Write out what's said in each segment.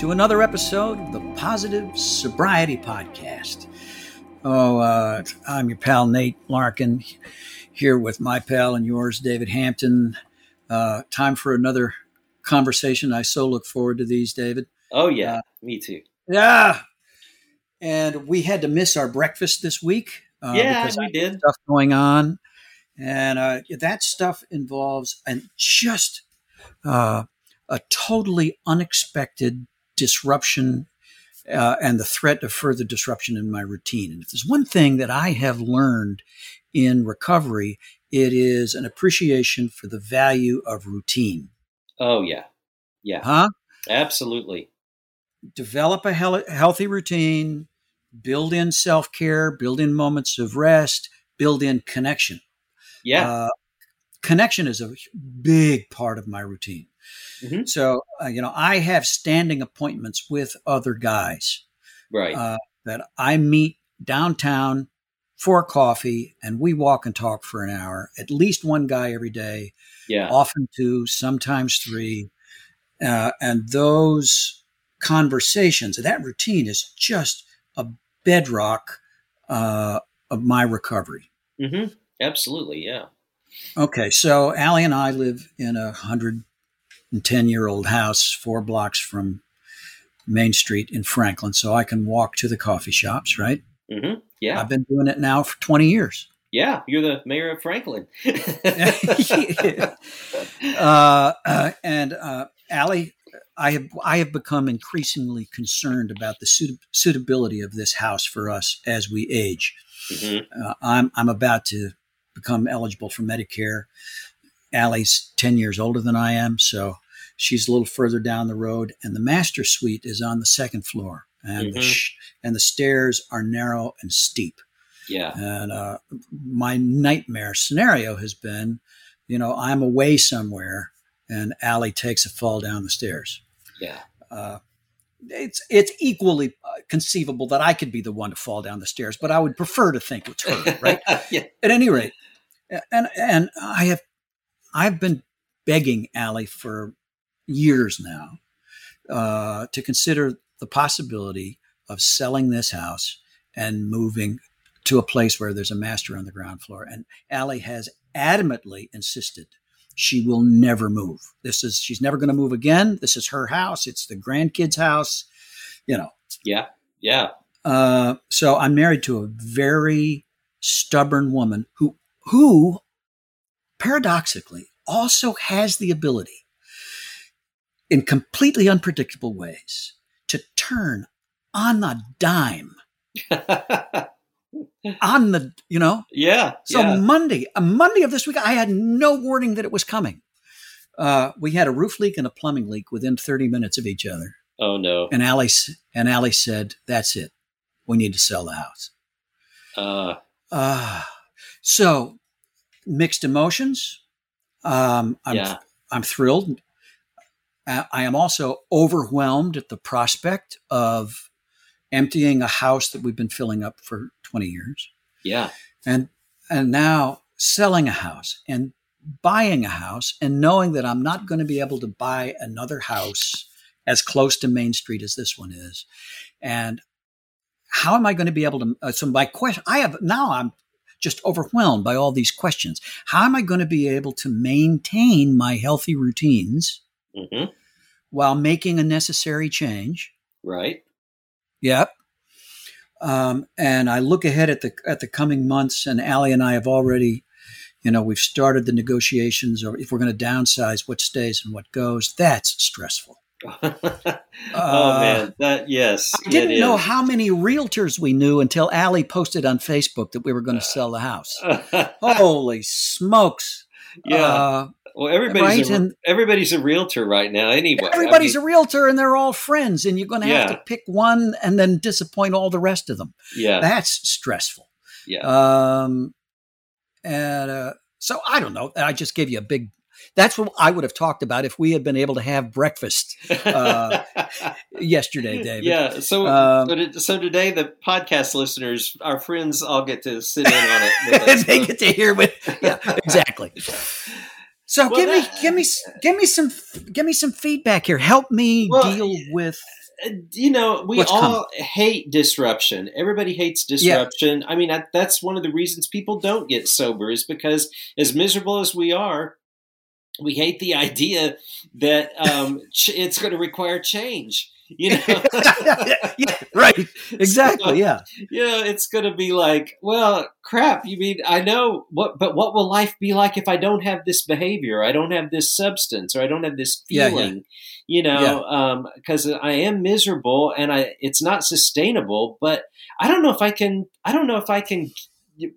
to another episode of the Positive Sobriety Podcast. Oh, uh, I'm your pal Nate Larkin here with my pal and yours, David Hampton. Uh, time for another conversation. I so look forward to these, David. Oh, yeah, uh, me too. Yeah. And we had to miss our breakfast this week. Uh, yeah, we did. Stuff going on. And uh, that stuff involves and just uh, a totally unexpected disruption uh, and the threat of further disruption in my routine. And if there's one thing that I have learned in recovery, it is an appreciation for the value of routine. Oh, yeah. Yeah. Huh? Absolutely. Develop a he- healthy routine, build in self care, build in moments of rest, build in connection. Yeah. Uh, connection is a big part of my routine. Mm-hmm. So, uh, you know, I have standing appointments with other guys. Right. Uh, that I meet downtown for coffee and we walk and talk for an hour, at least one guy every day. Yeah. Often two, sometimes three. Uh, and those conversations, that routine is just a bedrock uh, of my recovery. Mm-hmm. Absolutely. Yeah. Okay. So Allie and I live in a hundred 10 year old house four blocks from Main Street in Franklin, so I can walk to the coffee shops, right? Mm-hmm. Yeah. I've been doing it now for 20 years. Yeah, you're the mayor of Franklin. uh, uh, and uh, Allie, I have I have become increasingly concerned about the suit- suitability of this house for us as we age. Mm-hmm. Uh, I'm I'm about to become eligible for Medicare. Allie's 10 years older than I am, so she's a little further down the road. And the master suite is on the second floor, and, mm-hmm. the, sh- and the stairs are narrow and steep. Yeah. And uh, my nightmare scenario has been, you know, I'm away somewhere and Allie takes a fall down the stairs. Yeah. Uh, it's it's equally uh, conceivable that I could be the one to fall down the stairs, but I would prefer to think it's her, right? yeah. At any rate, and and I have I've been begging Allie for years now uh, to consider the possibility of selling this house and moving to a place where there's a master on the ground floor. And Allie has adamantly insisted she will never move. This is she's never going to move again. This is her house. It's the grandkids' house. You know. Yeah. Yeah. Uh, so I'm married to a very stubborn woman who who paradoxically also has the ability in completely unpredictable ways to turn on the dime. On the you know? Yeah so yeah. monday a monday of this week i had no warning that it was coming. Uh, we had a roof leak and a plumbing leak within 30 minutes of each other. Oh no. And Allie and Allie said that's it. We need to sell the house. Uh, uh so mixed emotions. Um, I'm, yeah. I'm thrilled. I am also overwhelmed at the prospect of emptying a house that we've been filling up for 20 years. Yeah. And and now selling a house and buying a house and knowing that I'm not going to be able to buy another house as close to Main Street as this one is. And how am I going to be able to? Uh, so my question, I have now I'm just overwhelmed by all these questions. How am I going to be able to maintain my healthy routines mm-hmm. while making a necessary change? Right. Yep. Um, and I look ahead at the at the coming months, and Allie and I have already, you know, we've started the negotiations, or if we're going to downsize, what stays and what goes. That's stressful. oh man, that yes. I didn't know how many realtors we knew until Allie posted on Facebook that we were going to sell the house. Holy smokes! Yeah. Uh, well, everybody's right? a, everybody's a realtor right now. Anyway, everybody's I mean, a realtor, and they're all friends, and you're going to have yeah. to pick one and then disappoint all the rest of them. Yeah, that's stressful. Yeah. Um, and uh, so I don't know. I just gave you a big that's what I would have talked about if we had been able to have breakfast uh, yesterday, David. Yeah. So, um, so today, the podcast listeners, our friends, all get to sit in on it. they get to hear what. Yeah, exactly. So well, give that, me, give me, give me some, give me some feedback here. Help me well, deal with uh, you know, we What's all coming? hate disruption. Everybody hates disruption. Yeah. I mean, I, that's one of the reasons people don't get sober is because as miserable as we are, we hate the idea that um, ch- it's going to require change. You know, yeah, right? Exactly. So, yeah. You know, it's going to be like, well, crap. You mean I know what, but what will life be like if I don't have this behavior? I don't have this substance, or I don't have this feeling. Yeah, yeah. You know, because yeah. um, I am miserable and I it's not sustainable. But I don't know if I can. I don't know if I can.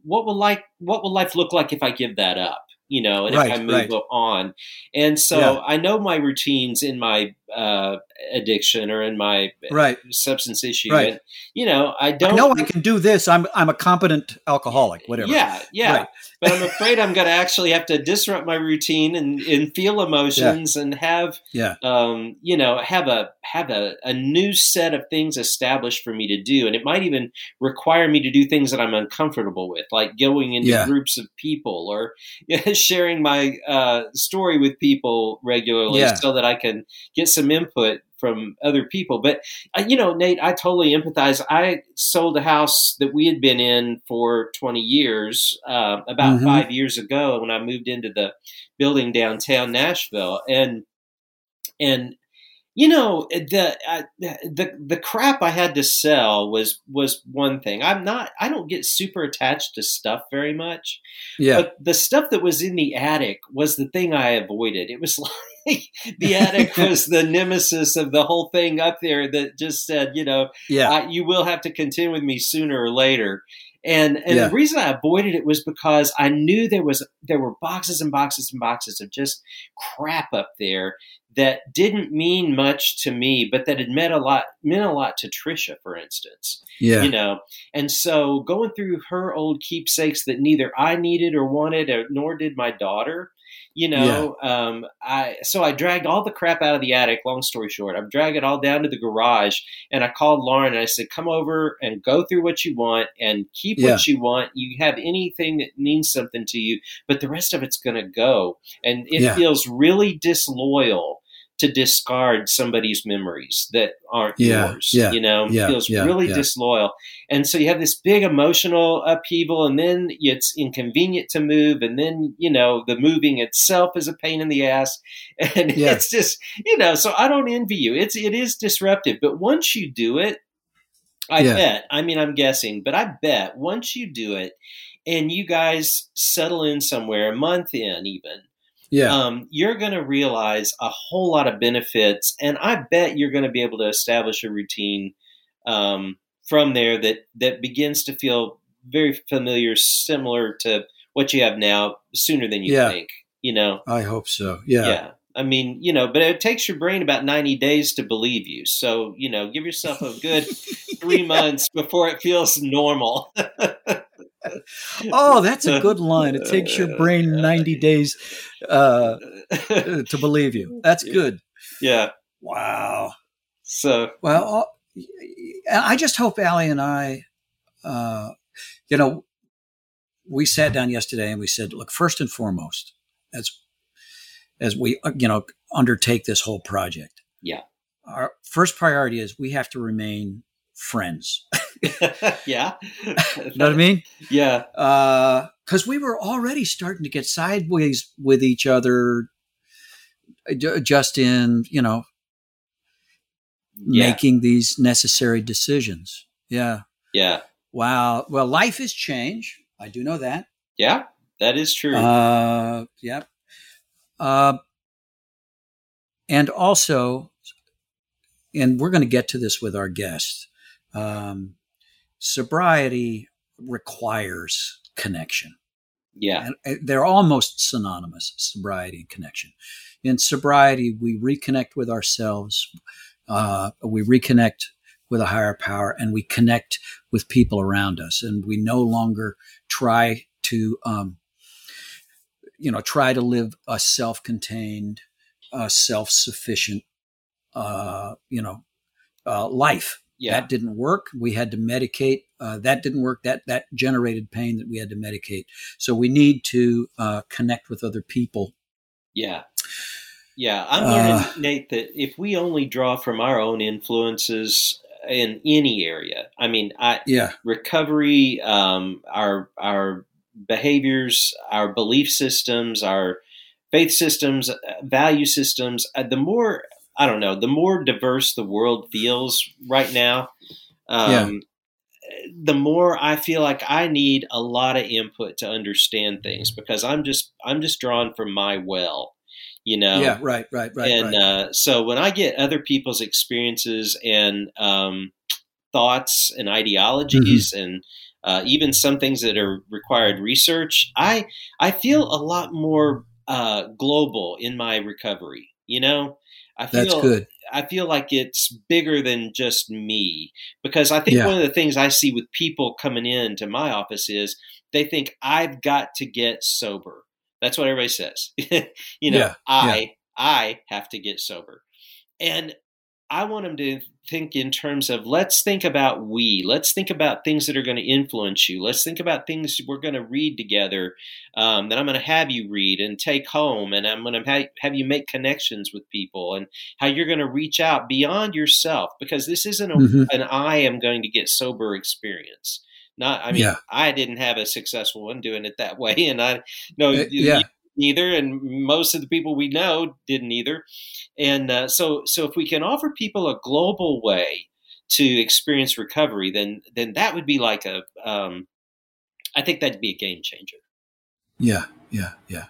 What will like? What will life look like if I give that up? You know, and right, if I move right. on. And so yeah. I know my routines in my uh, addiction or in my right. substance issue. Right. And, you know, I don't I know I can do this. I'm I'm a competent alcoholic, whatever. Yeah, yeah. Right. but I'm afraid I'm going to actually have to disrupt my routine and, and feel emotions yeah. and have yeah. um, you know, have a have a, a new set of things established for me to do. And it might even require me to do things that I'm uncomfortable with, like going into yeah. groups of people or sharing my uh, story with people regularly yeah. so that I can get some input from other people. But uh, you know, Nate, I totally empathize. I sold a house that we had been in for 20 years uh, about mm-hmm. five years ago when I moved into the building downtown Nashville, and and you know the uh, the the crap I had to sell was was one thing. I'm not I don't get super attached to stuff very much. Yeah. But the stuff that was in the attic was the thing I avoided. It was like the attic was the nemesis of the whole thing up there that just said, you know, yeah, you will have to contend with me sooner or later. And and yeah. the reason I avoided it was because I knew there was there were boxes and boxes and boxes of just crap up there that didn't mean much to me, but that had meant a lot meant a lot to Trisha, for instance. Yeah. You know, and so going through her old keepsakes that neither I needed or wanted, or, nor did my daughter, you know yeah. um, i so i dragged all the crap out of the attic long story short i dragged it all down to the garage and i called lauren and i said come over and go through what you want and keep yeah. what you want you have anything that means something to you but the rest of it's going to go and it yeah. feels really disloyal to discard somebody's memories that aren't yeah, yours. Yeah, you know, yeah, feels yeah, really disloyal. And so you have this big emotional upheaval, and then it's inconvenient to move, and then you know the moving itself is a pain in the ass, and it's just you know. So I don't envy you. It's it is disruptive, but once you do it, I bet. I mean, I'm guessing, but I bet once you do it, and you guys settle in somewhere, a month in even yeah. Um, you're going to realize a whole lot of benefits, and I bet you're going to be able to establish a routine um, from there that that begins to feel very familiar, similar to what you have now, sooner than you yeah. think. You know, I hope so. Yeah. Yeah. I mean, you know, but it takes your brain about 90 days to believe you. So, you know, give yourself a good three months before it feels normal. oh, that's a good line. It takes your brain 90 days uh, to believe you. That's good. Yeah. Wow. So, well, I just hope Allie and I, uh, you know, we sat down yesterday and we said, look, first and foremost, as as we, uh, you know, undertake this whole project. Yeah. Our first priority is we have to remain friends. yeah. you know what I mean? Yeah. Because uh, we were already starting to get sideways with each other, just in, you know, yeah. making these necessary decisions. Yeah. Yeah. Wow. Well, life is change. I do know that. Yeah, that is true. Uh, yeah. Uh, and also, and we're going to get to this with our guests. Um, sobriety requires connection. Yeah. And they're almost synonymous, sobriety and connection. In sobriety, we reconnect with ourselves, uh, we reconnect with a higher power, and we connect with people around us. And we no longer try to, um, you know, try to live a self contained, uh, self sufficient, uh, you know, uh, life. Yeah. That didn't work. We had to medicate. Uh, that didn't work. That that generated pain that we had to medicate. So we need to uh, connect with other people. Yeah, yeah. I'm learning, uh, Nate, that if we only draw from our own influences in any area, I mean, I yeah, recovery, um, our our behaviors, our belief systems, our faith systems, uh, value systems. Uh, the more I don't know, the more diverse the world feels right now, um, yeah. the more I feel like I need a lot of input to understand things because I'm just I'm just drawn from my well, you know. Yeah, right, right, right. And right. Uh, so when I get other people's experiences and um, thoughts and ideologies mm-hmm. and uh, even some things that are required research, I I feel a lot more uh, global in my recovery. You know, I feel That's good. I feel like it's bigger than just me because I think yeah. one of the things I see with people coming into my office is they think I've got to get sober. That's what everybody says. you know, yeah. I yeah. I have to get sober. And I want them to think in terms of let's think about we. Let's think about things that are going to influence you. Let's think about things we're going to read together um, that I'm going to have you read and take home. And I'm going to ha- have you make connections with people and how you're going to reach out beyond yourself because this isn't a, mm-hmm. an I am going to get sober experience. Not, I mean, yeah. I didn't have a successful one doing it that way. And I know uh, yeah neither, and most of the people we know didn't either. And uh, so, so if we can offer people a global way to experience recovery, then then that would be like a, um, I think that'd be a game changer. Yeah, yeah, yeah.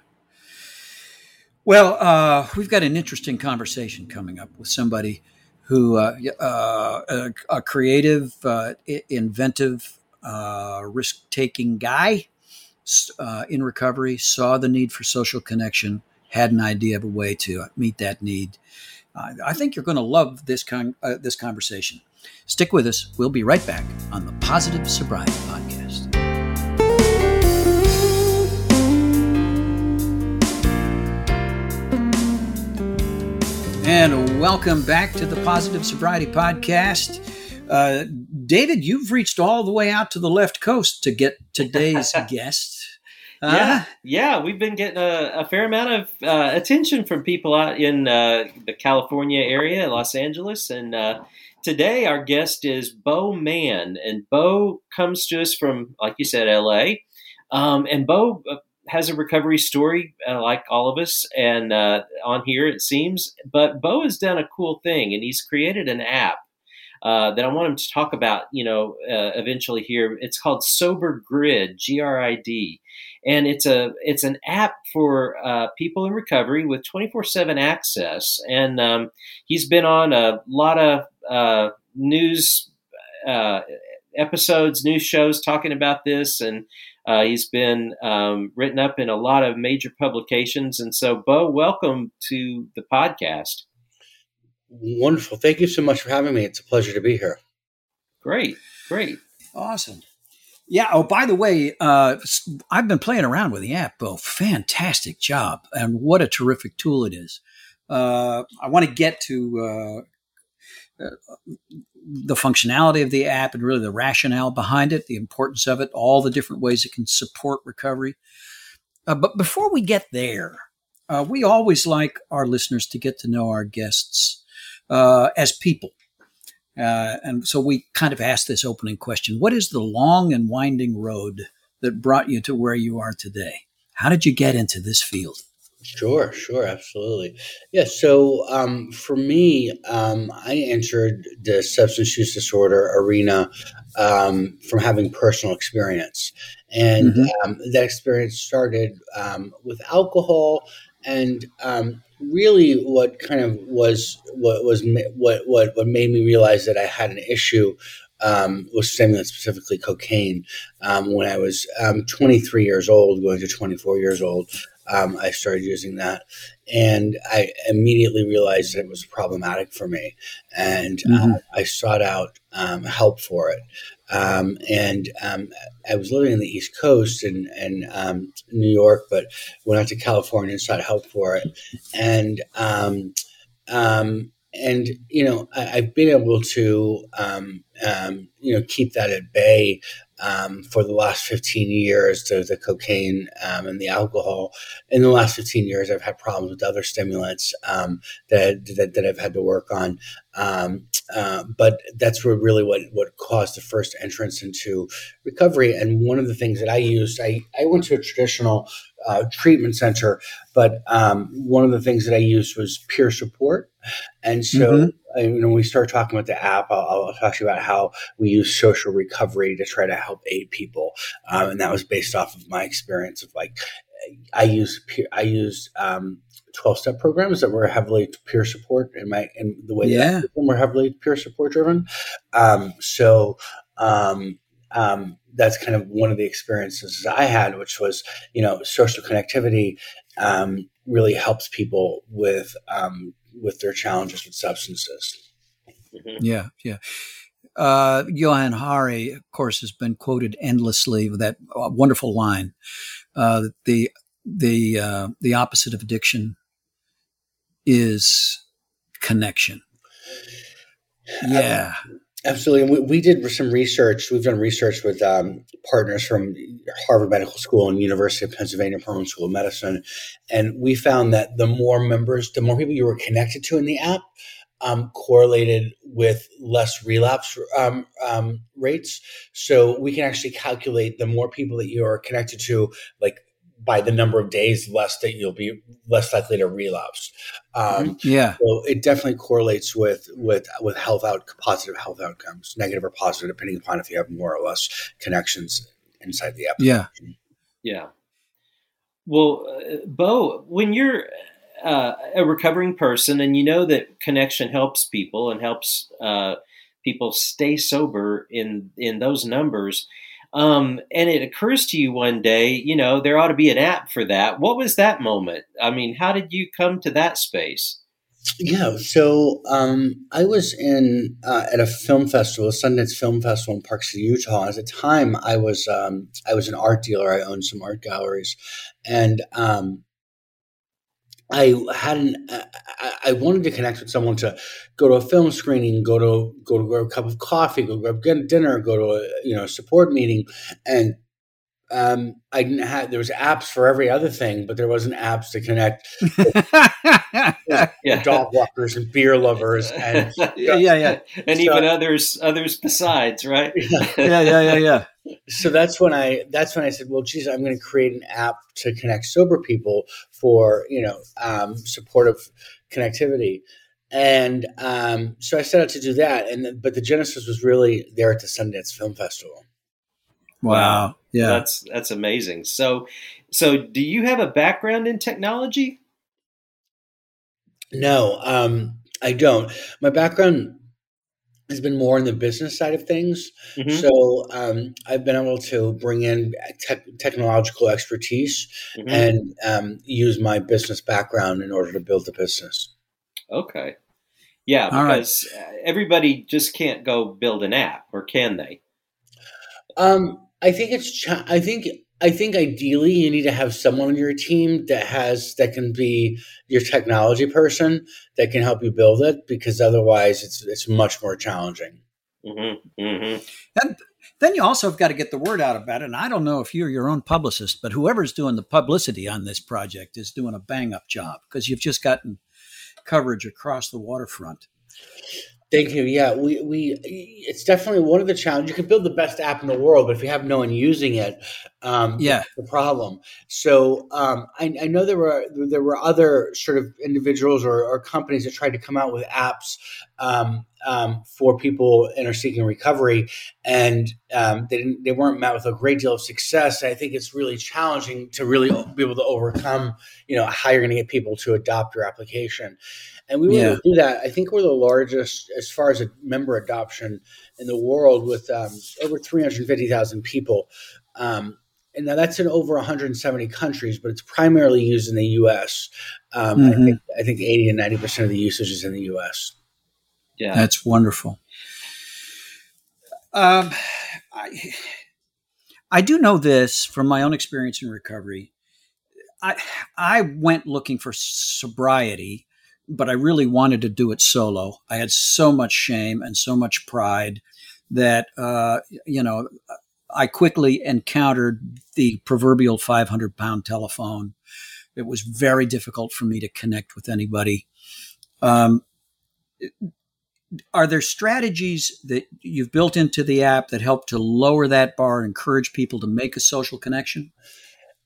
Well, uh, we've got an interesting conversation coming up with somebody who uh, uh, a, a, creative, uh, inventive, uh, risk-taking guy uh, in recovery, saw the need for social connection, had an idea of a way to meet that need. Uh, I think you're going to love this con- uh, this conversation. Stick with us. We'll be right back on the Positive Sobriety Podcast. And welcome back to the Positive Sobriety Podcast. Uh, David, you've reached all the way out to the left coast to get today's guest. Uh, yeah, yeah, we've been getting a, a fair amount of uh, attention from people out in uh, the California area, Los Angeles, and uh, today our guest is Beau Mann, and Beau comes to us from, like you said, L.A. Um, and Beau uh, has a recovery story, uh, like all of us, and on here it seems. But Beau has done a cool thing, and he's created an app uh, that I want him to talk about, you know, uh, eventually here. It's called Sober Grid, G R I D, and it's a it's an app for uh, people in recovery with twenty four seven access. And um, he's been on a lot of uh, news uh, episodes, news shows talking about this, and he's been um, written up in a lot of major publications. And so, Beau, welcome to the podcast. Wonderful. Thank you so much for having me. It's a pleasure to be here. Great. Great. Awesome. Yeah. Oh, by the way, uh, I've been playing around with the app, Beau. Fantastic job. And what a terrific tool it is. Uh, I want to get to uh, uh, the functionality of the app and really the rationale behind it, the importance of it, all the different ways it can support recovery. Uh, but before we get there, uh, we always like our listeners to get to know our guests uh, as people. Uh, and so we kind of asked this opening question What is the long and winding road that brought you to where you are today? How did you get into this field? Sure, sure, absolutely. Yeah. So um, for me, um, I entered the substance use disorder arena um, from having personal experience, and mm-hmm. Um, that experience started um, with alcohol, and um, really, what kind of was what was what what what made me realize that I had an issue um, was stimulant, specifically cocaine. Um, when I was um, 23 years old, going to 24 years old, um, I started using that, and I immediately realized that it was problematic for me, and mm-hmm. uh, I sought out um, help for it. Um, and um, I was living in the East Coast and in um, New York, but went out to California and sought help for it, and um, and you know I, have been able to um, um, you know keep that at bay um, for the last 15 years the, the cocaine um, and the alcohol. In the last 15 years i've had problems with other stimulants um, that, that, that i've had to work on. Um, uh, but that's really what, what caused the first entrance into recovery. And one of the things that i used i, I went to a traditional uh, treatment center but um, one of the things that i used was peer support. And so mm-hmm. you know, when we start talking about the app, I'll, I'll, talk to you about how we use social recovery to try to help aid people, um, and that was based off of my experience of like I use I used um, 12 step programs that were heavily peer support in my in the way yeah. that were heavily peer support driven. Um, so um, um, that's kind of one of the experiences I had, which was you know social connectivity um, really helps people with um, with their challenges with substances. Mm-hmm. Yeah, yeah. Uh, Johann Hari, of course, has been quoted endlessly with that uh, wonderful line: uh, "the the uh, the opposite of addiction is connection." Yeah, absolutely. We, we, did some research. We've done research with um, partners from Harvard Medical School and University of Pennsylvania Perelman School of Medicine, and we found that the more members, the more people you were connected to in the app, um, correlated with less relapse um, um, rates. So we can actually calculate the more people that you are connected to, like by the number of days less that you'll be less likely to relapse. Um, mm-hmm. yeah. So it definitely correlates with with with health out positive health outcomes, negative or positive, depending upon if you have more or less connections inside the app. Yeah. Yeah. Well, uh, Beau, when you're uh, a recovering person and you know that connection helps people and helps uh, people stay sober in in those numbers um, and it occurs to you one day, you know, there ought to be an app for that. What was that moment? I mean, how did you come to that space? Yeah, so um, I was in uh, at a film festival, Sundance Film Festival in Park City, Utah. At the time, I was um, I was an art dealer. I owned some art galleries, and um, I hadn't. Uh, I wanted to connect with someone to go to a film screening, go to go to grab a cup of coffee, go grab dinner, go to a you know support meeting, and um, I didn't have. There was apps for every other thing, but there wasn't apps to connect. yeah. dog walkers and beer lovers, and yeah, yeah, yeah, and so, even others, others besides, right? yeah, yeah, yeah, yeah so that's when I that's when I said, well, geez, I'm going to create an app to connect sober people for you know um, supportive connectivity, and um, so I set out to do that. And but the genesis was really there at the Sundance Film Festival. Wow, yeah, that's that's amazing. So, so do you have a background in technology? No, um, I don't. My background has been more in the business side of things. Mm-hmm. So um, I've been able to bring in te- technological expertise mm-hmm. and um, use my business background in order to build the business. Okay. Yeah, because right. everybody just can't go build an app, or can they? Um, I think it's. I think I think ideally you need to have someone on your team that has that can be your technology person that can help you build it because otherwise it's it's much more challenging. Mm-hmm. Mm-hmm. And then you also have got to get the word out about it. And I don't know if you're your own publicist, but whoever's doing the publicity on this project is doing a bang up job because you've just gotten coverage across the waterfront. Thank you. Yeah, we we it's definitely one of the challenges. You can build the best app in the world, but if you have no one using it, um, yeah, the problem. So um, I, I, know there were there were other sort of individuals or, or companies that tried to come out with apps um, um, for people in are seeking recovery, and um, they didn't, they weren't met with a great deal of success. I think it's really challenging to really be able to overcome, you know, how you're going to get people to adopt your application. And we were yeah. able to do that. I think we're the largest as far as a member adoption in the world with um, over 350,000 people. Um, and now that's in over 170 countries, but it's primarily used in the U.S. Um, mm-hmm. I, think, I think 80 and 90 percent of the usage is in the U.S. Yeah, that's wonderful. Um, I, I do know this from my own experience in recovery. I I went looking for sobriety but I really wanted to do it solo. I had so much shame and so much pride that, uh, you know, I quickly encountered the proverbial 500 pound telephone. It was very difficult for me to connect with anybody. Um, are there strategies that you've built into the app that help to lower that bar, and encourage people to make a social connection?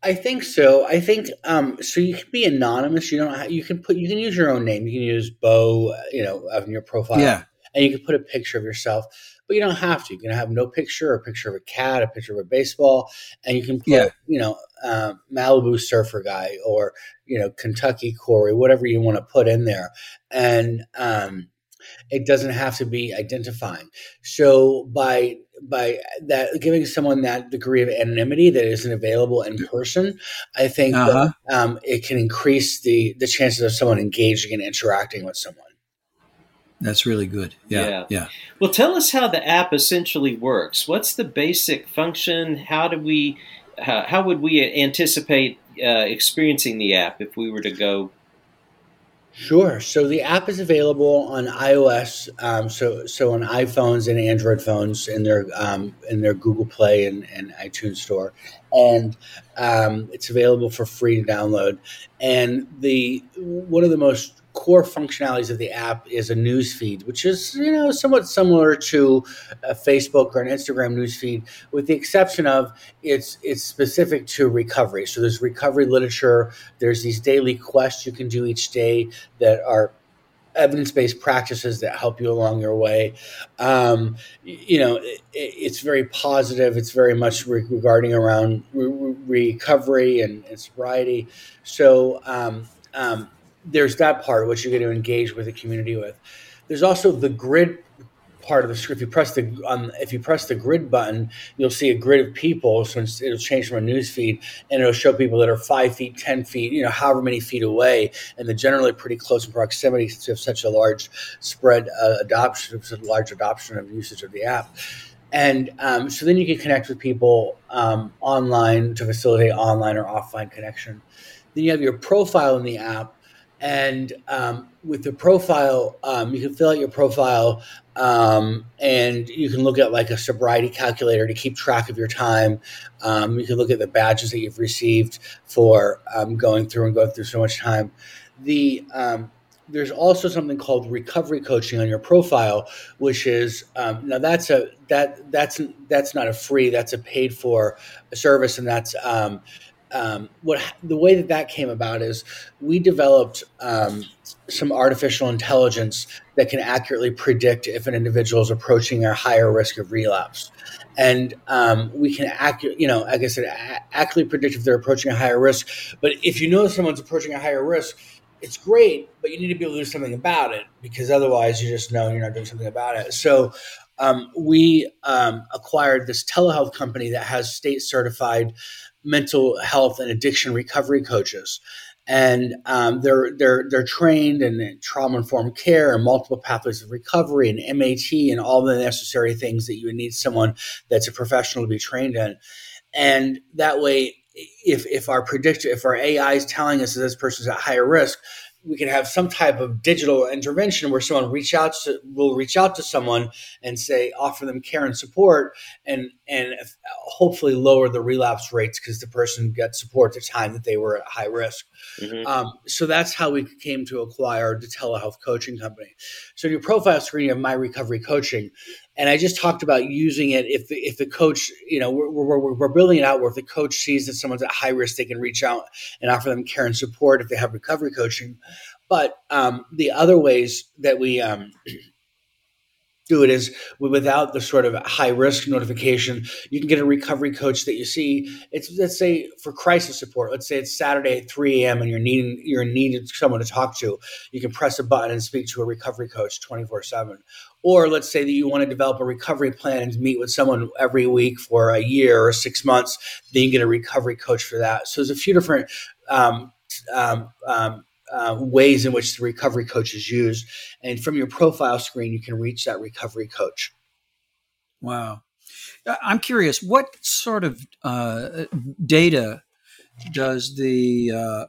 I think so. I think um, so. You can be anonymous. You don't. Have, you can put. You can use your own name. You can use Beau. You know, of your profile. Yeah. And you can put a picture of yourself, but you don't have to. You can have no picture, a picture of a cat, a picture of a baseball, and you can put, yeah. you know, um, Malibu surfer guy or you know Kentucky Corey, whatever you want to put in there, and um, it doesn't have to be identifying. So by by that giving someone that degree of anonymity that isn't available in person, I think uh-huh. that, um, it can increase the the chances of someone engaging and interacting with someone. That's really good. Yeah, yeah. Yeah. Well, tell us how the app essentially works. What's the basic function? How do we how, how would we anticipate uh, experiencing the app if we were to go Sure. So the app is available on iOS, um, so so on iPhones and Android phones in their um, in their Google Play and, and iTunes Store, and um, it's available for free to download. And the one of the most core functionalities of the app is a news feed, which is you know somewhat similar to a Facebook or an Instagram news feed, with the exception of it's it's specific to recovery. So there's recovery literature. There's these daily quests you can do each day that are evidence-based practices that help you along your way. Um, you know, it, it's very positive. It's very much re- regarding around re- recovery and, and, sobriety. So um, um, there's that part which you're going to engage with the community with. There's also the grid part of the script. If you press the um, if you press the grid button, you'll see a grid of people. So it'll change from a news feed, and it'll show people that are five feet, ten feet, you know, however many feet away, and they're generally pretty close in proximity since to have such a large spread uh, adoption, such a large adoption of usage of the app. And um, so then you can connect with people um, online to facilitate online or offline connection. Then you have your profile in the app, and um, with the profile, um, you can fill out your profile um, and you can look at like a sobriety calculator to keep track of your time. Um, you can look at the badges that you've received for um, going through and going through so much time. The um, there's also something called recovery coaching on your profile, which is um, now that's a that that's that's not a free that's a paid for service, and that's um, um, what the way that that came about is we developed um, some artificial intelligence that can accurately predict if an individual is approaching a higher risk of relapse, and um, we can accurately, you know, like I said, accurately predict if they're approaching a higher risk. But if you know someone's approaching a higher risk, it's great, but you need to be able to do something about it because otherwise you just know you're not doing something about it. So um, we um, acquired this telehealth company that has state certified mental health and addiction recovery coaches. And um, they're they're they're trained in trauma informed care and multiple pathways of recovery and MAT and all the necessary things that you would need someone that's a professional to be trained in. And that way, if if our predictor, if our AI is telling us that this person's at higher risk, we can have some type of digital intervention where someone reach out to will reach out to someone and say offer them care and support and and hopefully lower the relapse rates because the person gets support at the time that they were at high risk. Mm-hmm. Um, so that's how we came to acquire the telehealth coaching company. So your profile screen of my recovery coaching, and I just talked about using it if the, if the coach, you know, we're, we're, we're building it out where if the coach sees that someone's at high risk, they can reach out and offer them care and support if they have recovery coaching. But um, the other ways that we um, do it is without the sort of high risk notification. You can get a recovery coach that you see. It's let's say for crisis support. Let's say it's Saturday at 3 a.m. and you're needing you're needed someone to talk to. You can press a button and speak to a recovery coach 24 seven. Or let's say that you want to develop a recovery plan and meet with someone every week for a year or six months. Then you get a recovery coach for that. So there's a few different um, um, um, uh, ways in which the recovery coach is used. And from your profile screen, you can reach that recovery coach. Wow. Uh, I'm curious, what sort of uh, data does the uh,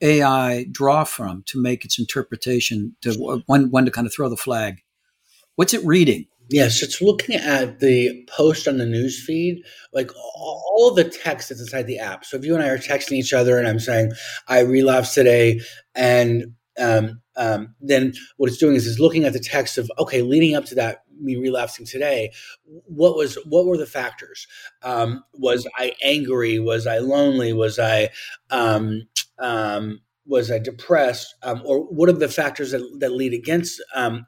AI draw from to make its interpretation to when, when to kind of throw the flag? What's it reading? Yes, it's looking at the post on the news feed, like all the text that's inside the app. So if you and I are texting each other and I'm saying, I relapsed today, and um, um, then what it's doing is it's looking at the text of, okay, leading up to that, me relapsing today, what was what were the factors? Um, was I angry? Was I lonely? Was I um, um, was I depressed, um, or what are the factors that, that lead against? Um,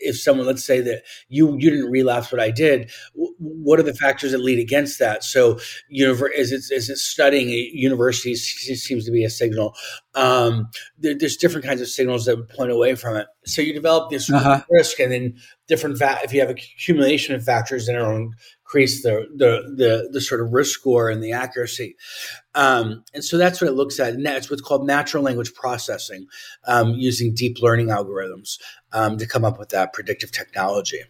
if someone, let's say that you you didn't relapse, what I did, what are the factors that lead against that? So, univer- is it is it studying at universities seems to be a signal. Um, there, there's different kinds of signals that would point away from it. So you develop this uh-huh. risk, and then different fa- if you have accumulation of factors that are increase the, the the the, sort of risk score and the accuracy. Um, and so that's what it looks at. And that's what's called natural language processing, um, using deep learning algorithms um, to come up with that predictive technology.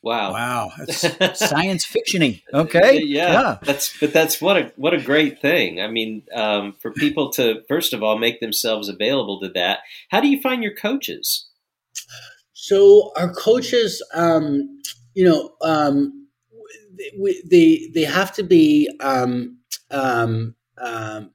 Wow! Wow, that's science fictiony. Okay, yeah, yeah, that's but that's what a what a great thing. I mean, um, for people to first of all make themselves available to that. How do you find your coaches? So our coaches, um, you know, um, we, they they have to be um, um, um,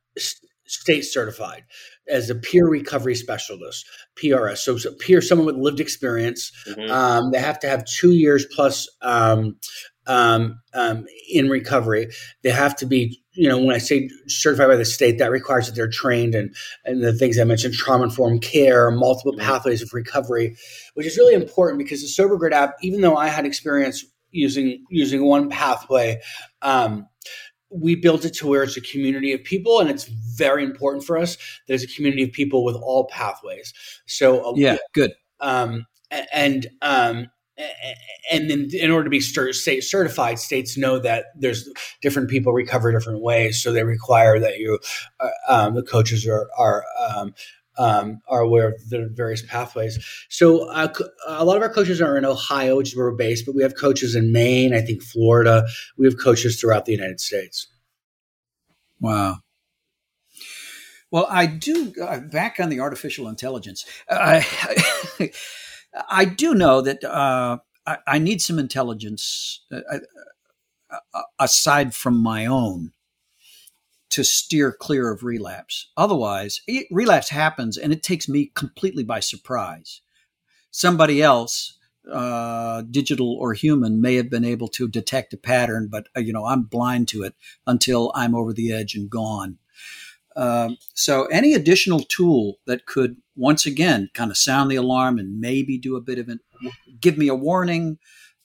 state certified as a peer recovery specialist, PRS. So, so peer, someone with lived experience. Mm-hmm. Um, they have to have two years plus um, um, um, in recovery. They have to be, you know, when I say certified by the state, that requires that they're trained and and the things I mentioned, trauma informed care, multiple mm-hmm. pathways of recovery, which is really important because the Sober Grid app, even though I had experience using using one pathway. Um, we built it to where it's a community of people, and it's very important for us. There's a community of people with all pathways. So uh, yeah, good. Um, and um, and then in order to be state certified, states know that there's different people recover different ways, so they require that you, uh, um, the coaches are are um, um, are aware of the various pathways. So uh, a lot of our coaches are in Ohio, which is where we're based, but we have coaches in Maine, I think Florida. We have coaches throughout the United States. Wow. Well, I do uh, back on the artificial intelligence. I, I do know that uh, I, I, need some intelligence uh, uh, uh, aside from my own to steer clear of relapse. Otherwise, it, relapse happens and it takes me completely by surprise. Somebody else, uh, digital or human, may have been able to detect a pattern, but uh, you know I'm blind to it until I'm over the edge and gone. Um, so, any additional tool that could once again kind of sound the alarm and maybe do a bit of an, give me a warning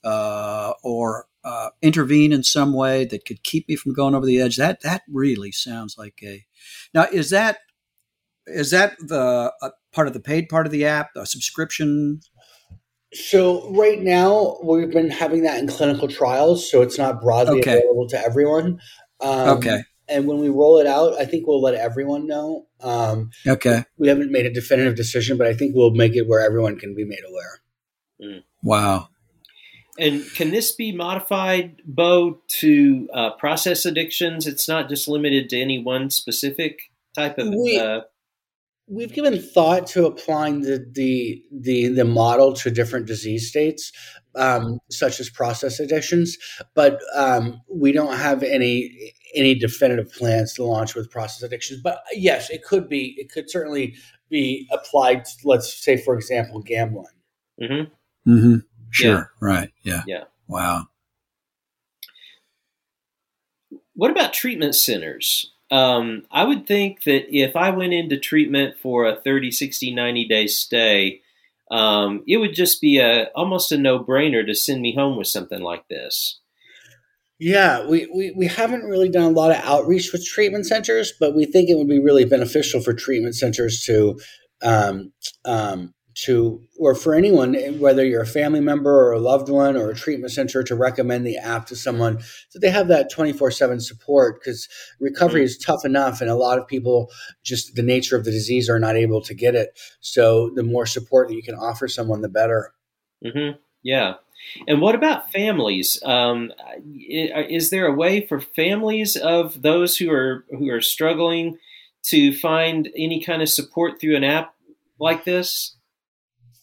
uh, or uh, intervene in some way that could keep me from going over the edge. That that really sounds like a. Now, is that is that the uh, part of the paid part of the app, a subscription? So right now we've been having that in clinical trials, so it's not broadly okay. available to everyone. Um, okay. And when we roll it out, I think we'll let everyone know. Um, okay. We haven't made a definitive decision, but I think we'll make it where everyone can be made aware. Mm. Wow. And can this be modified, Beau, to uh, process addictions? It's not just limited to any one specific type of. We, uh, we've given thought to applying the the the, the model to different disease states, um, such as process addictions, but um, we don't have any any definitive plans to launch with process addictions. But yes, it could be. It could certainly be applied. To, let's say, for example, gambling. Mm-hmm. Mm-hmm. Sure. Yeah. Right. Yeah. Yeah. Wow. What about treatment centers? Um, I would think that if I went into treatment for a 30, 60, 90 day stay, um, it would just be a almost a no brainer to send me home with something like this. Yeah, we, we, we haven't really done a lot of outreach with treatment centers, but we think it would be really beneficial for treatment centers to um, um, to, or for anyone, whether you're a family member or a loved one or a treatment center, to recommend the app to someone so they have that 24 7 support because recovery mm-hmm. is tough enough. And a lot of people, just the nature of the disease, are not able to get it. So the more support that you can offer someone, the better. Mm-hmm. Yeah. And what about families? Um, is there a way for families of those who are who are struggling to find any kind of support through an app like this?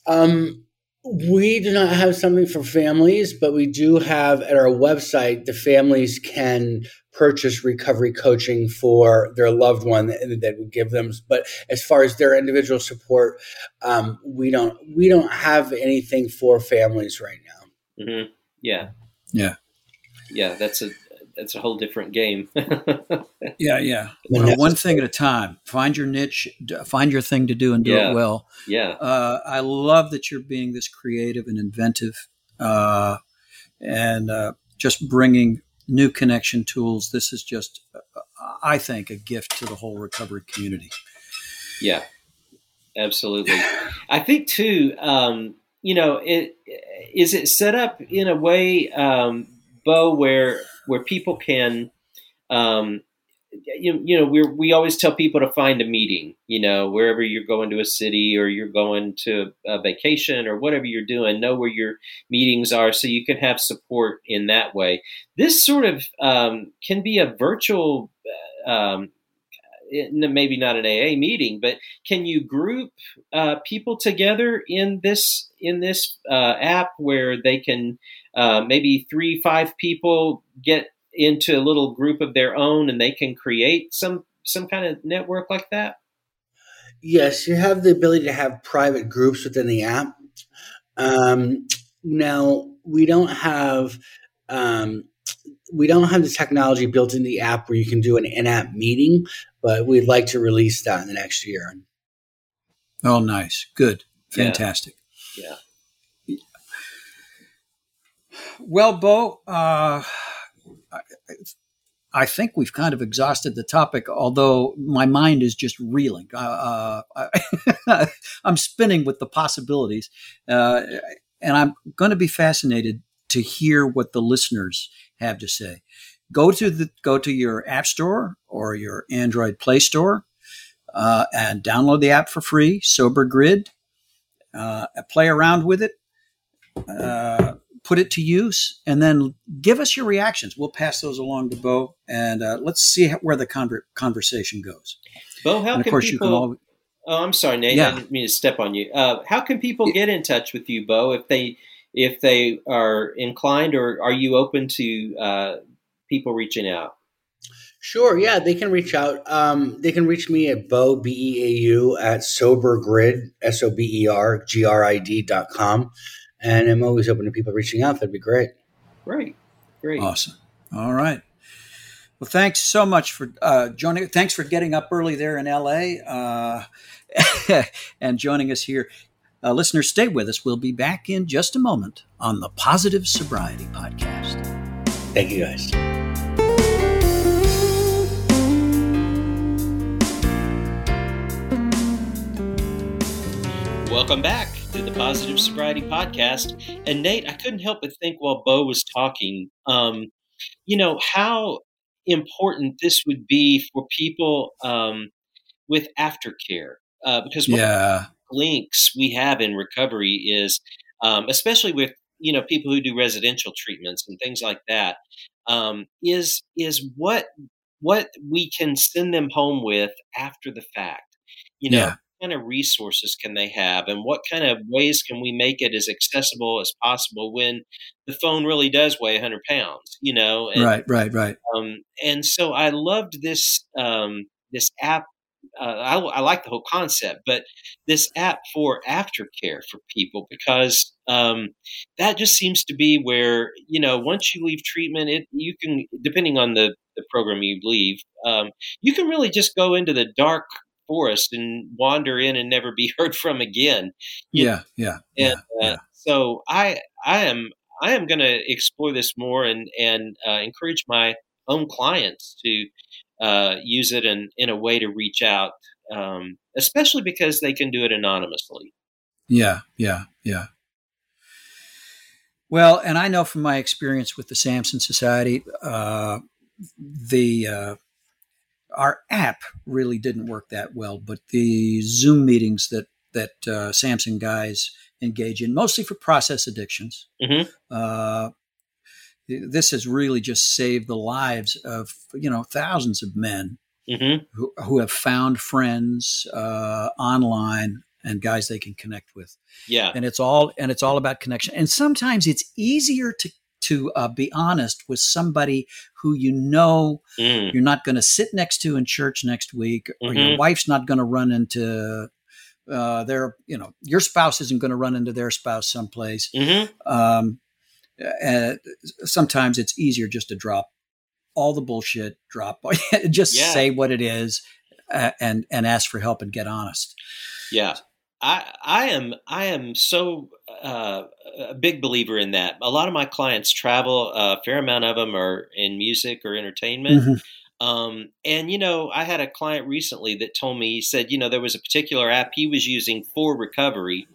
Um, we do not have something for families, but we do have at our website, the families can purchase recovery coaching for their loved one that, that would give them. But as far as their individual support, um, we don't we don't have anything for families right now. Mm-hmm. Yeah, yeah, yeah. That's a it's a whole different game. yeah, yeah. Well, one thing at a time. Find your niche, find your thing to do, and do yeah. it well. Yeah. Uh, I love that you're being this creative and inventive, uh, and uh, just bringing new connection tools. This is just, uh, I think, a gift to the whole recovery community. Yeah, absolutely. I think too. Um, you know, it is it set up in a way, um, Beau, where where people can um, you, you know we we always tell people to find a meeting you know wherever you're going to a city or you're going to a vacation or whatever you're doing know where your meetings are so you can have support in that way. This sort of um, can be a virtual uh, um, maybe not an AA meeting, but can you group uh, people together in this in this uh, app where they can uh, maybe three five people get into a little group of their own and they can create some some kind of network like that? Yes, you have the ability to have private groups within the app. Um, now we don't have um, we don't have the technology built in the app where you can do an in-app meeting, but we'd like to release that in the next year. Oh, nice, good, fantastic. Yeah. yeah. Well, Beau, uh, I think we've kind of exhausted the topic, although my mind is just reeling. Uh, I, am spinning with the possibilities, uh, and I'm going to be fascinated to hear what the listeners have to say. Go to the go to your app store or your Android Play Store uh, and download the app for free. Sober Grid. Uh, play around with it uh, put it to use, and then give us your reactions. We'll pass those along to Beau, and uh, let's see where the conver- conversation goes. Beau, how can people? All... Oh, I'm sorry, Nate. Yeah. I didn't mean to step on you. Uh, how can people get in touch with you, Beau, if they if they are inclined, or are you open to uh, people reaching out? Sure. Yeah, they can reach out. Um, they can reach me at Beau B E A U at sobergrid s o b e r g r i d dot com and I'm always open to people reaching out. That'd be great. Great, great, awesome. All right. Well, thanks so much for uh, joining. Thanks for getting up early there in LA uh, and joining us here. Uh, listeners, stay with us. We'll be back in just a moment on the Positive Sobriety Podcast. Thank you, guys. Welcome back to the Positive Sobriety Podcast. And Nate, I couldn't help but think while Beau was talking, um, you know, how important this would be for people um, with aftercare. Uh, because one yeah. links we have in recovery is, um, especially with you know people who do residential treatments and things like that, um, is is what what we can send them home with after the fact. You know, yeah kind of resources can they have and what kind of ways can we make it as accessible as possible when the phone really does weigh 100 pounds you know and, right right right. um, and so i loved this um, this app uh, I, I, like the whole concept, but this app for aftercare for people because um, that just seems to be where you know once you leave treatment, it you can depending on the the program you leave, um, you can really just go into the dark forest and wander in and never be heard from again. Yeah, yeah, and, uh, yeah, uh, So I I am I am going to explore this more and and uh, encourage my own clients to uh, use it in in a way to reach out, um, especially because they can do it anonymously. Yeah, yeah, yeah. Well, and I know from my experience with the Samson Society, uh, the uh, our app really didn't work that well, but the Zoom meetings that that uh, Samson guys engage in, mostly for process addictions, mm-hmm. uh, this has really just saved the lives of you know thousands of men mm-hmm. who, who have found friends uh, online and guys they can connect with. Yeah, and it's all and it's all about connection. And sometimes it's easier to to uh, be honest with somebody who you know mm. you're not going to sit next to in church next week, or mm-hmm. your wife's not going to run into uh, their, you know, your spouse isn't going to run into their spouse someplace. Mm-hmm. Um, and sometimes it's easier just to drop all the bullshit, drop, just yeah. say what it is, uh, and and ask for help and get honest. Yeah. I, I am I am so uh, a big believer in that. A lot of my clients travel. A fair amount of them are in music or entertainment. Mm-hmm. Um, and you know, I had a client recently that told me he said, you know, there was a particular app he was using for recovery,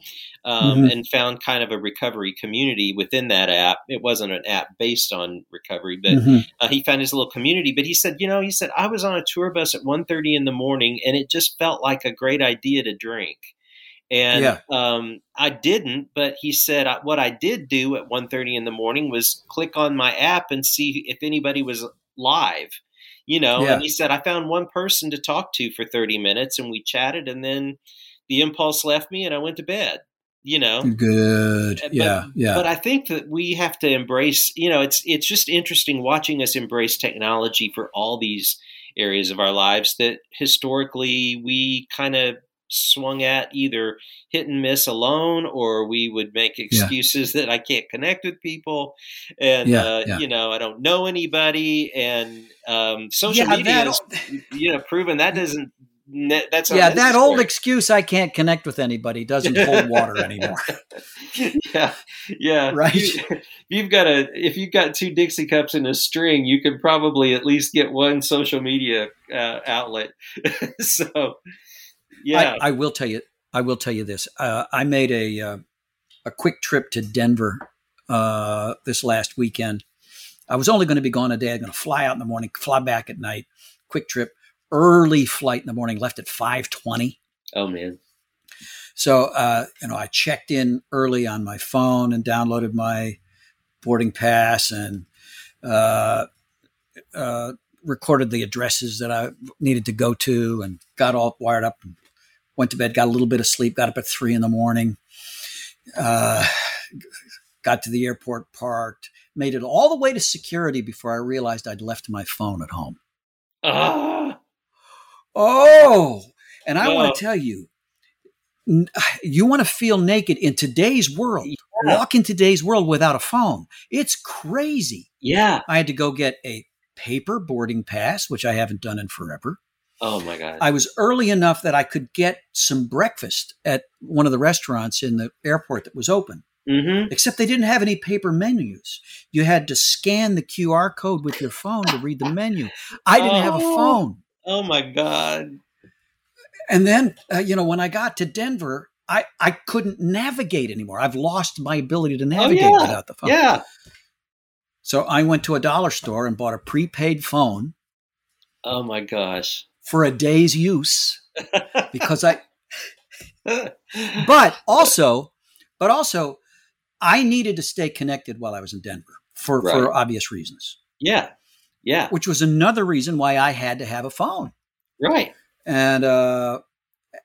um, mm-hmm. and found kind of a recovery community within that app. It wasn't an app based on recovery, but mm-hmm. uh, he found his little community. But he said, you know, he said I was on a tour bus at 1.30 in the morning, and it just felt like a great idea to drink. And yeah. um, I didn't, but he said what I did do at 1.30 in the morning was click on my app and see if anybody was live, you know. Yeah. And he said I found one person to talk to for 30 minutes, and we chatted, and then the impulse left me, and I went to bed. You know, good, but, yeah, yeah. But I think that we have to embrace. You know, it's it's just interesting watching us embrace technology for all these areas of our lives that historically we kind of swung at either hit and miss alone or we would make excuses yeah. that I can't connect with people and yeah, uh, yeah. you know I don't know anybody and um, social media has you know proven that doesn't that's yeah that old excuse I can't connect with anybody doesn't hold water anymore. yeah, yeah, right. You, have got a if you've got two Dixie cups in a string, you can probably at least get one social media uh, outlet. so yeah, I, I, will tell you. I will tell you this. Uh, I made a uh, a quick trip to Denver uh, this last weekend. I was only going to be gone a day. I'm going to fly out in the morning, fly back at night. Quick trip, early flight in the morning. Left at five twenty. Oh man. So uh, you know, I checked in early on my phone and downloaded my boarding pass and uh, uh, recorded the addresses that I needed to go to and got all wired up and went to bed, got a little bit of sleep, got up at three in the morning, uh, got to the airport, parked, made it all the way to security before I realized I'd left my phone at home. Uh, oh, and I want to tell you, you want to feel naked in today's world. Yeah. Walk in today's world without a phone. It's crazy. Yeah. I had to go get a paper boarding pass, which I haven't done in forever. Oh my God. I was early enough that I could get some breakfast at one of the restaurants in the airport that was open. Mm-hmm. Except they didn't have any paper menus. You had to scan the QR code with your phone to read the menu. I didn't oh, have a oh. phone. Oh my God. And then, uh, you know, when I got to Denver, I, I couldn't navigate anymore. I've lost my ability to oh, navigate oh, yeah. without the phone. Yeah. So I went to a dollar store and bought a prepaid phone. Oh my gosh for a day's use because I, but also, but also, I needed to stay connected while I was in Denver for, right. for obvious reasons. Yeah. Yeah. Which was another reason why I had to have a phone. Right. And, uh,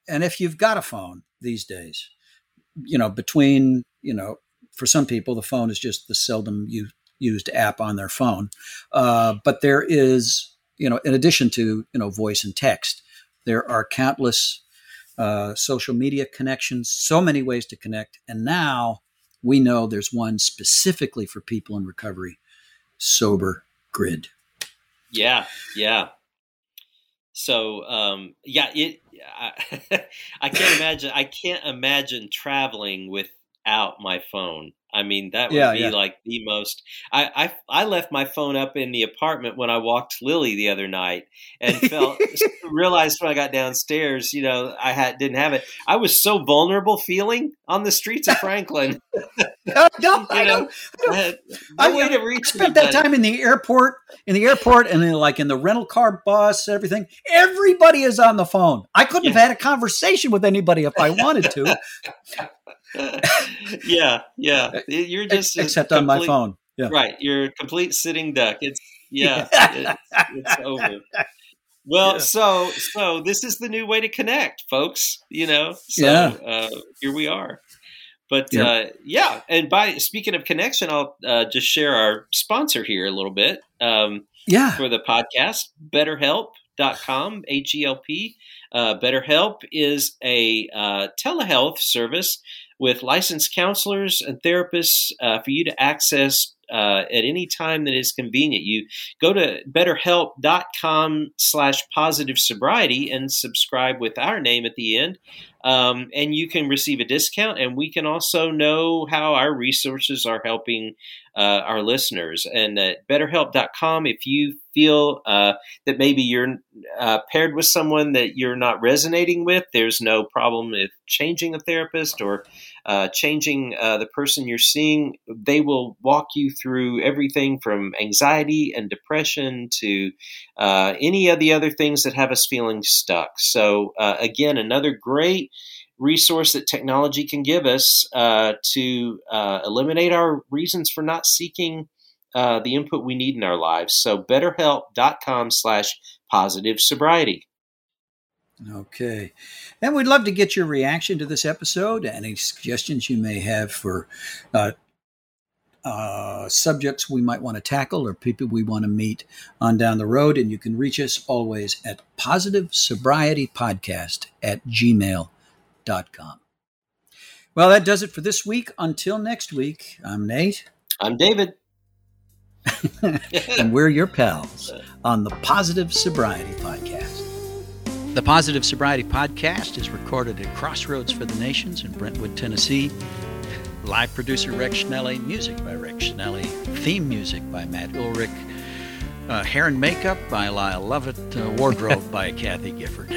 and if you've got a phone these days, you know, between, you know, for some people, the phone is just the seldom used app on their phone. Uh, but there is, you know, in addition to, you know, voice and text, there are countless uh, social media connections, so many ways to connect. And now we know there's one specifically for people in recovery Sober Grid. Yeah, yeah. So um, yeah, it. I, I can't imagine. I can't imagine traveling without my phone. I mean, that would yeah, be yeah. like the most. I, I, I left my phone up in the apartment when I walked Lily the other night, and felt realized when I got downstairs, you know, I had didn't have it. I was so vulnerable feeling on the streets of Franklin. no, no I know. don't. I, way to reach. I spent that time in the airport, in the airport, and then like in the rental car bus, everything. Everybody is on the phone. I couldn't yeah. have had a conversation with anybody if I wanted to. Yeah, yeah. You're just except complete, on my phone. Yeah. Right. You're a complete sitting duck. It's yeah. it's, it's over. Well, yeah. so so this is the new way to connect, folks. You know, so yeah. uh, here we are. But yeah. Uh, yeah, and by speaking of connection, I'll uh, just share our sponsor here a little bit. Um, yeah, for the podcast, BetterHelp.com, H E L P. Uh, BetterHelp is a uh, telehealth service with licensed counselors and therapists uh, for you to access uh, at any time that is convenient. You go to betterhelp.com slash positive sobriety and subscribe with our name at the end. Um, and you can receive a discount, and we can also know how our resources are helping uh, our listeners. And at betterhelp.com, if you feel uh, that maybe you're uh, paired with someone that you're not resonating with, there's no problem with changing a therapist or uh, changing uh, the person you're seeing. They will walk you through everything from anxiety and depression to uh, any of the other things that have us feeling stuck. So, uh, again, another great resource that technology can give us uh, to uh, eliminate our reasons for not seeking uh, the input we need in our lives. So betterhelp.com slash positive sobriety. Okay. And we'd love to get your reaction to this episode, any suggestions you may have for uh, uh, subjects we might want to tackle or people we want to meet on down the road. And you can reach us always at positive sobriety podcast at gmail.com. Well, that does it for this week. Until next week, I'm Nate. I'm David. and we're your pals on the Positive Sobriety Podcast. The Positive Sobriety Podcast is recorded at Crossroads for the Nations in Brentwood, Tennessee. Live producer Rex Schnelly, music by Rex Schnelly, theme music by Matt Ulrich, uh, hair and makeup by Lyle Lovett, uh, wardrobe by Kathy Gifford.